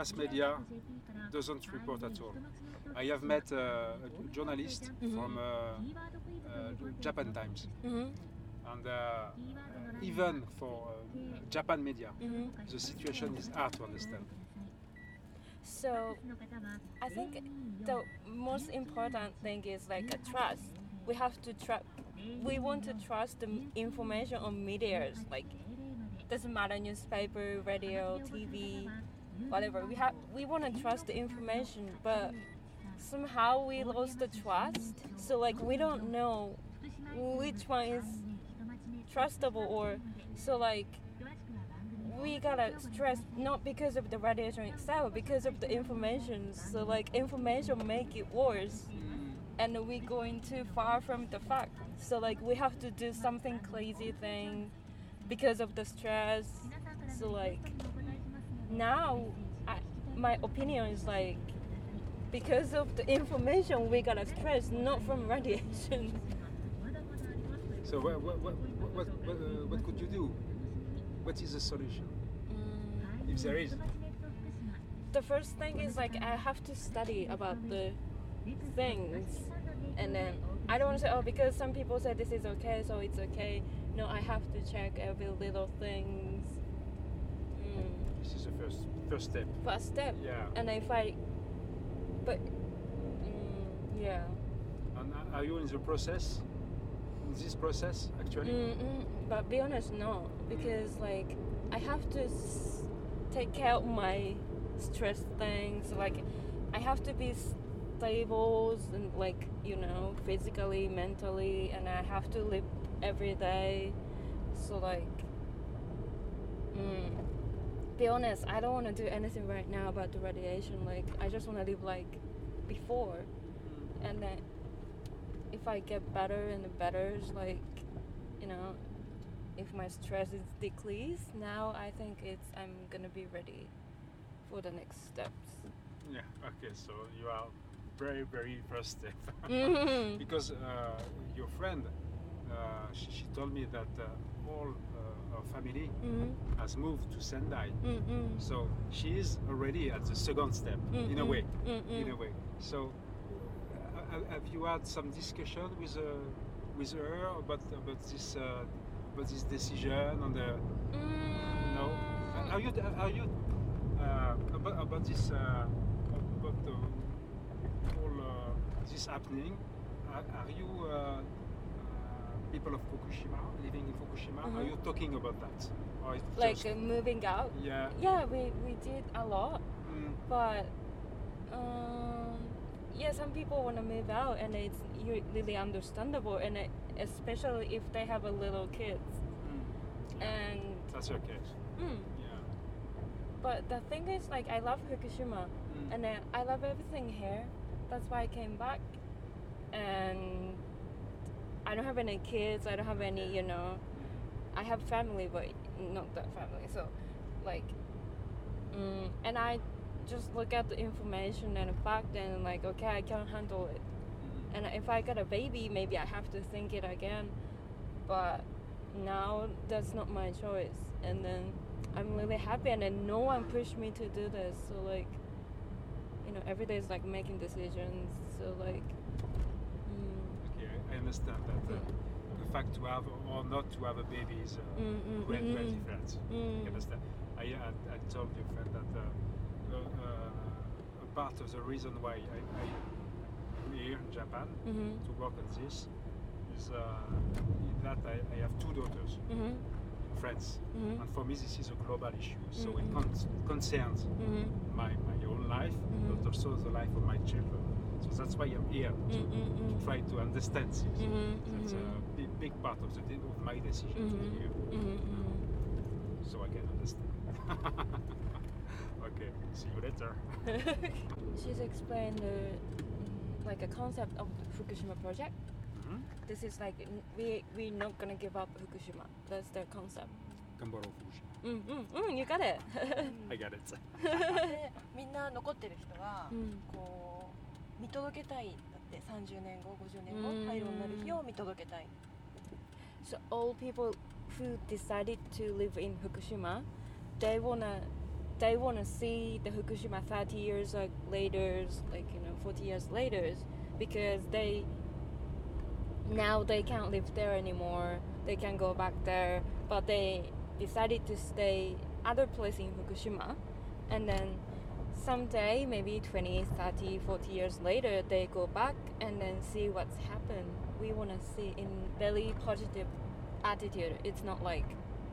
mass media doesn't report at all. I have met uh, a journalist Mhm. from uh, uh, Japan Times, Mhm. and uh, even for uh, Japan media, Mhm. the situation is hard to understand. So I think the most important thing is like a trust. We have to trust. We want to trust the information on media. Like doesn't matter newspaper, radio, TV, whatever. We have we want to trust the information, but somehow we lost the trust. So like we don't know which one is trustable or so like we gotta stress not because of the radiation itself because of the information so like information make it worse and we going too far from the fact so like we have to do something crazy thing because of the stress so like now I, my opinion is like because of the information we gotta stress not from radiation So what, what, what, what, what, uh, what could you do? What is the solution? Mm. If there is. the first thing is like I have to study about the things, and then I don't want to say oh because some people say this is okay, so it's okay. No, I have to check every little things. Mm. This is the first first step. First step, Yeah. and if I, but mm, yeah, And are you in the process? In this process, actually? Mm-mm. but be honest, no, because like I have to s- take care of my stress things. Like I have to be stable and like you know physically, mentally, and I have to live every day. So like, mm, be honest, I don't want to do anything right now about the radiation. Like I just want to live like before, and then if I get better and better, like you know, if my stress is decreased, now I think it's I'm gonna be ready for the next steps. Yeah. Okay. So you are very, very first step. Mhm. because uh, your friend, uh, she, she told me that uh, all uh, her family Mhm. has moved to Sendai. Mm-mm. So she is already at the second step, in a Mm-mm. way. In a way. So uh, have- you had some discussion with uh, with her about about this uh, about this decision and the Mm. no? Are you are you uh, about about this uh, about the whole uh, this happening? Are, are you people of Fukushima living in Fukushima? Are Mhm. you talking about that? Or Like just, uh, moving out. yeah. Yeah, we we did a lot, mm, but um, yeah, some people want to move out, and it's really understandable, and it, especially if they have a little kids. mm, yeah. And That's your case. mm, Yeah. but the thing is, like, I love Fukushima. Mm. and then I love everything here. That's why I came back, and I don't have any kids. I don't have any, you know. I have family, but not that family. So, like, mm, and I just look at the information and the fact, and like, okay, I can't handle it. Mm. And if I got a baby, maybe I have to think it again. But now that's not my choice. And then I'm really happy, and then no one pushed me to do this. So like, you know, every day is like making decisions. So like, Okay, I, I understand that. Uh, the fact to have or not to have a baby is uh, Mm, mm, quite, mm, mm. different. mm, I understand. I, I, I told your friend that uh, uh, uh, a part of the reason why I, I am here in Japan mhm, to work on this is uh, that I, have two daughters, mhm, friends, mhm, and for me this is a global issue. So Mhm. it con- concerns mhm, my, my own life, Mhm. but also the life of my children. So that's why I'm here to, Mm, mm, to mm. try to understand this. mhm, That's mhm, a big, big part of the de- of my decision to be Mhm. here, mhm, mhm. so I can understand. okay, see you later. She's explained the mm, like a concept of the Fukushima project. Mhm. This is like n- we we're not gonna give up Fukushima. That's the concept. Gambaro Fukushima. Mm, mm, mm, you got it. I got it. でみんな残ってる人は、 mm. こう 見届けたいだって30年後50年後うん廃炉になる日を見届けたい So all people who decided to live in Fukushima, they wanna they want to see the Fukushima 30 years like later, like you know 40 years later, because they now they can't live there anymore. They can go back there, but they decided to stay other place in Fukushima, and then someday maybe 20 30 40 years later they go back and then see what's happened we want to see in very positive attitude it's not like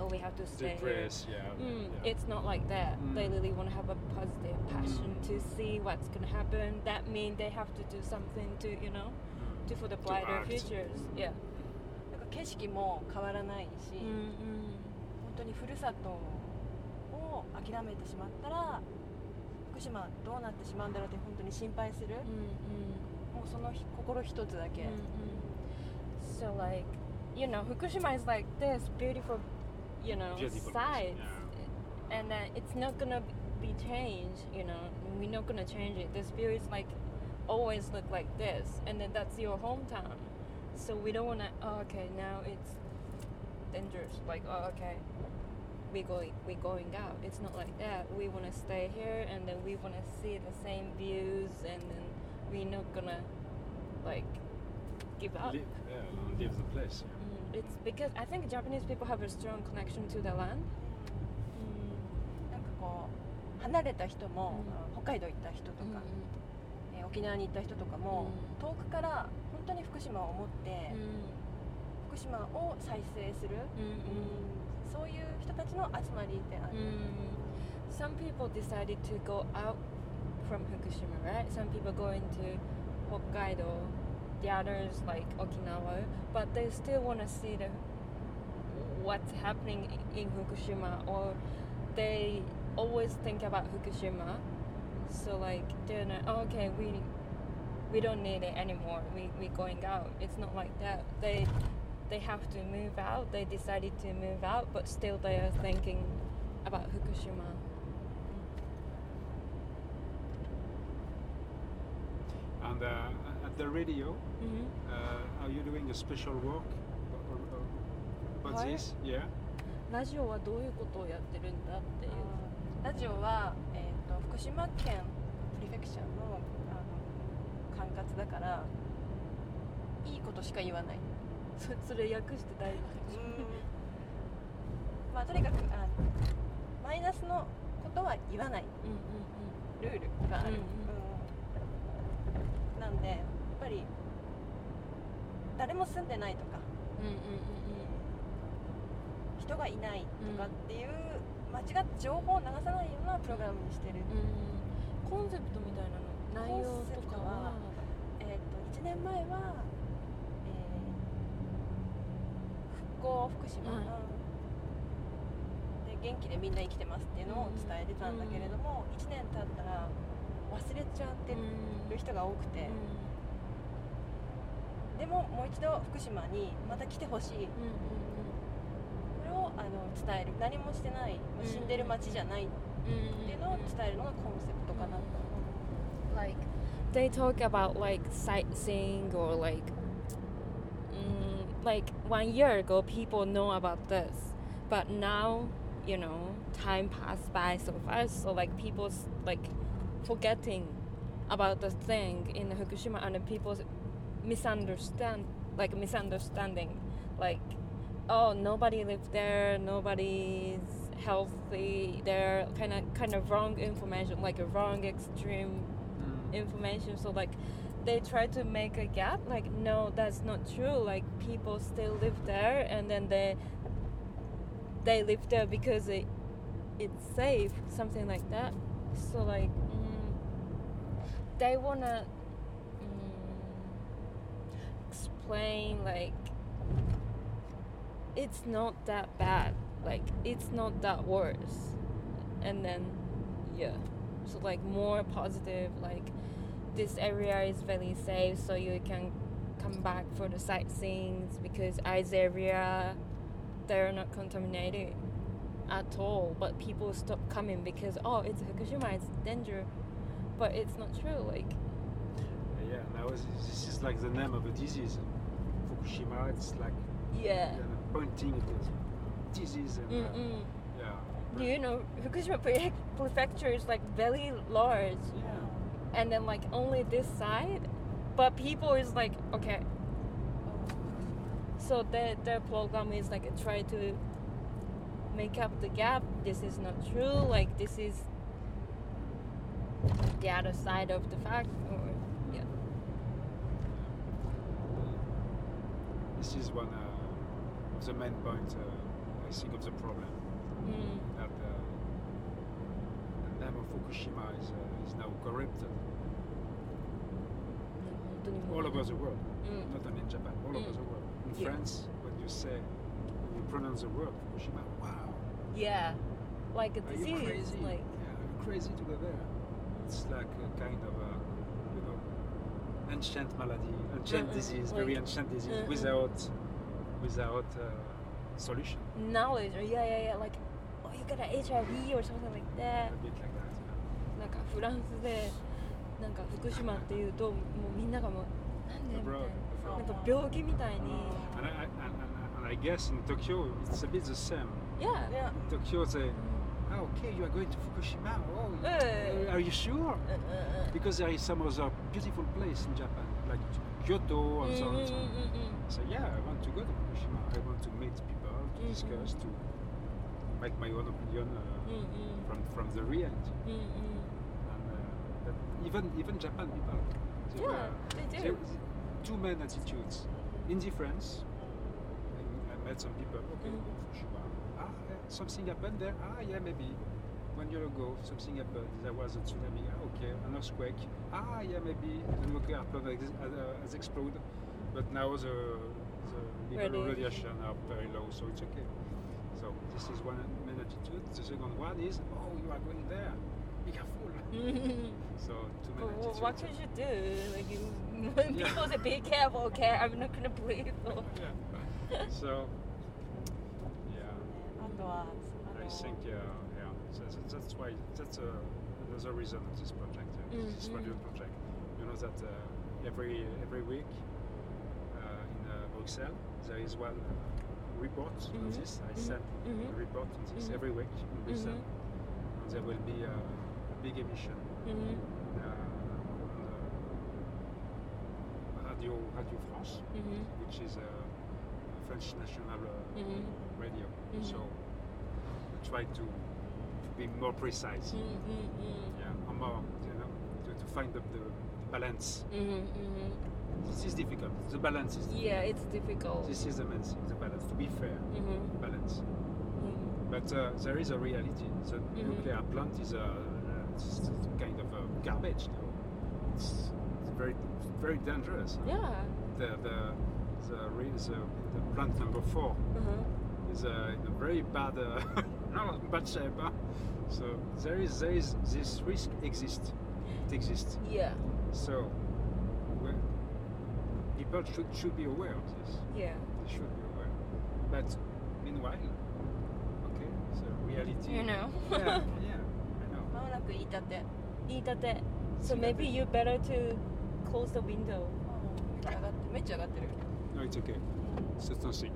oh we have to stay Depressed, yeah. here mm, yeah. it's not like that they Mm. really want to have a positive passion Mm. to see what's going to happen that means they have to do something to you know Mm. to for the brighter act. futures yeah なんか景色も変わらないし、 mm, 本当にふるさとを諦めてしまったら 福島どうなってしまうんだろうって本当に心配する、 mm, mm. もうそのひ心一つだけ、 Mm-hmm. So like, you know, Fukushima is like this beautiful, you know, Beautiful place, sides, yeah. and uh, it's not gonna be changed. You know, we're not gonna change it. The spirits like always look like this, and then that's your hometown. So we don't wanna. Oh, okay, now it's dangerous. Like, oh, okay, We going we going out. It's not like that. We wanna stay here, and then we wanna see the same views, and then we're not gonna like give up. Live, yeah, leave the place. Yeah. Mm, it's because I think Japanese people have a strong connection to the land. Mm. なんかこう離れた人も、うん北海道行った人とか、えー沖縄に行った人とかも、うん遠くから本当に福島を思って、福島を再生する、Mm. うんそういう人たちの集まりってある、 Mm. Some people decided to go out from Fukushima, right? Some people going to Hokkaido, the others like Okinawa, but they still want to see the what's happening i- in Fukushima, or they always think about Fukushima. So like they're not, oh, okay, we we don't need it anymore. We we going out. It's not like that. They they have to move out. They decided to move out, but still they are thinking about Fukushima. And uh, at the radio, Mm-hmm. uh, are you doing a special work or, or, about What? this? Yeah. ラジオはどういうことをやってるんだっていう。ラジオは、えー、と福島県プリフェクチャーのあの管轄だからいいことしか言わないそそれ訳して大丈まあとにかくあマイナスのことは言わない。夫。うんルールがある、うんうんうん。なんでやっぱり誰も住んでないとか。うんうんうん人がいないとかっていう、間違った情報を流さないようなプログラムにしてる、うんうん。コンセプトみたいなの？内容とかは？えー、と1年前は、えー復興福島、はい。で元気でみんな生きてますっていうのを伝えてたんだけれども、1年経ったら忘れちゃってる人が多くて、でももう一度福島にまた来てほしい。うんうんこれをあの伝える。何もしてない、まあ死んでる町じゃないっうんうんていうのを伝えるのがコンセプトかなと。思う。like they talk about like sightseeing or like mm, like one year ago people know about this but now you know time passed by so fast so like people's like forgetting about the thing in Fukushima and people misunderstand like misunderstanding like oh nobody lived there nobody's healthy they're kind of kind of wrong information like a wrong extreme mm. information so like they try to make a gap like no that's not true like people still live there and then they they live there because it it's safe something like that. So like mm, they wanna mm, explain like it's not that bad like it's not that worse. And then yeah so like more positive like this area is very safe so you can come back for the sightseeing because ice area they're not contaminated at all but people stop coming because oh it's Fukushima it's danger but it's not true like Yeah. Now this this is like the name of a disease. Fukushima. It's like yeah yeah, pointing at disease and uh, yeah. Do you know Fukushima prefecture is like very large, Yeah. And then like only this side, but people is like okay. So their their program is like try to make up the gap. This is not true. Like this is the other side of the fact. Or yeah. This is one uh, of the main points, uh, I think, of the problem. Mm. That the name of Fukushima is, uh, is now corrupted all over the world, Mm. not only in Japan, all over Mm. the world. In Yeah. France, when you say, when you pronounce the word Fukushima, wow, Yeah, like a disease. are you crazy? Like yeah, crazy to go there? It's like a kind of a, you know, ancient malady, ancient Mm-mm, disease, very like- ancient disease, Mm-mm. without, without uh, solution. knowledge. Or yeah, yeah, yeah. Like oh, you got an HIV or something like that. A bit like フランスでなんか福島っていうともうみんながもうなんでみたい Abroad, な abroad. なんか病気みたいに And I, I, and, and, and I guess in Tokyo it's a bit the same. Yeah Yeah. In Tokyo they, ah, okay, you are going to Fukushima. Oh, Uh. are you sure? うんうんうん Because there is some other beautiful place in Japan, like Kyoto and so on. and so on. うんうんうんうん So yeah, I want to go to Fukushima. I want to meet people, to Mhm. discuss, to make my own opinion uh, うんうん from from the reality. う even even Japan people, they Yeah, were- they they- do. two main attitudes: indifference. I, I met some people. Okay, Mhm. Fukushima. Ah, something happened there. Ah, yeah, maybe. One year ago, something happened. There was a tsunami. Ah, okay, an earthquake. Ah, yeah, maybe the nuclear plant has, uh, has exploded. But now the the level of Radiation. radiation are very low, so it's okay. So this is one main attitude. The second one is, oh, you are going there be careful. so what should you do? Like you, when people say be careful, okay, I'm not gonna believe Or... yeah. So yeah. I think yeah, yeah. So that's, that's why that's a, another reason of this project. Uh, mm-hmm. This project. You know that uh, every every week uh, in uh, Brussels there is one report mm-hmm. on this. I mm-hmm. send mm-hmm. a report on this mm-hmm. every week in Brussels. Mm-hmm. And there will be uh, big emission uh, uh, Radio Radio France. Mhm. which is a French national uh, Mhm. radio. Mhm. So we try to, to be more precise. Mhm. Mhm. Yeah, or more, you know, to, to find the, the balance. This is difficult. The balance is Yeah, it's difficult. This is the main thing, the balance. To be fair, balance. But uh, there is a reality. The Mhm. nuclear plant is a, it's kind of a garbage. Know? It's, it's very, very dangerous. Yeah. The the the, the, the plant number four Uh-huh. is uh, in a very bad, uh, bad shape. huh? So there is there is this risk exists. It exists. Yeah. So we- people should should be aware of this. Yeah. They should be aware. But meanwhile, okay, so reality. You know. yeah, なく言いたて言いたて So maybe you better to close the window. めっちゃ上がってめっちゃ上がってる No, it's okay. It's just nothing.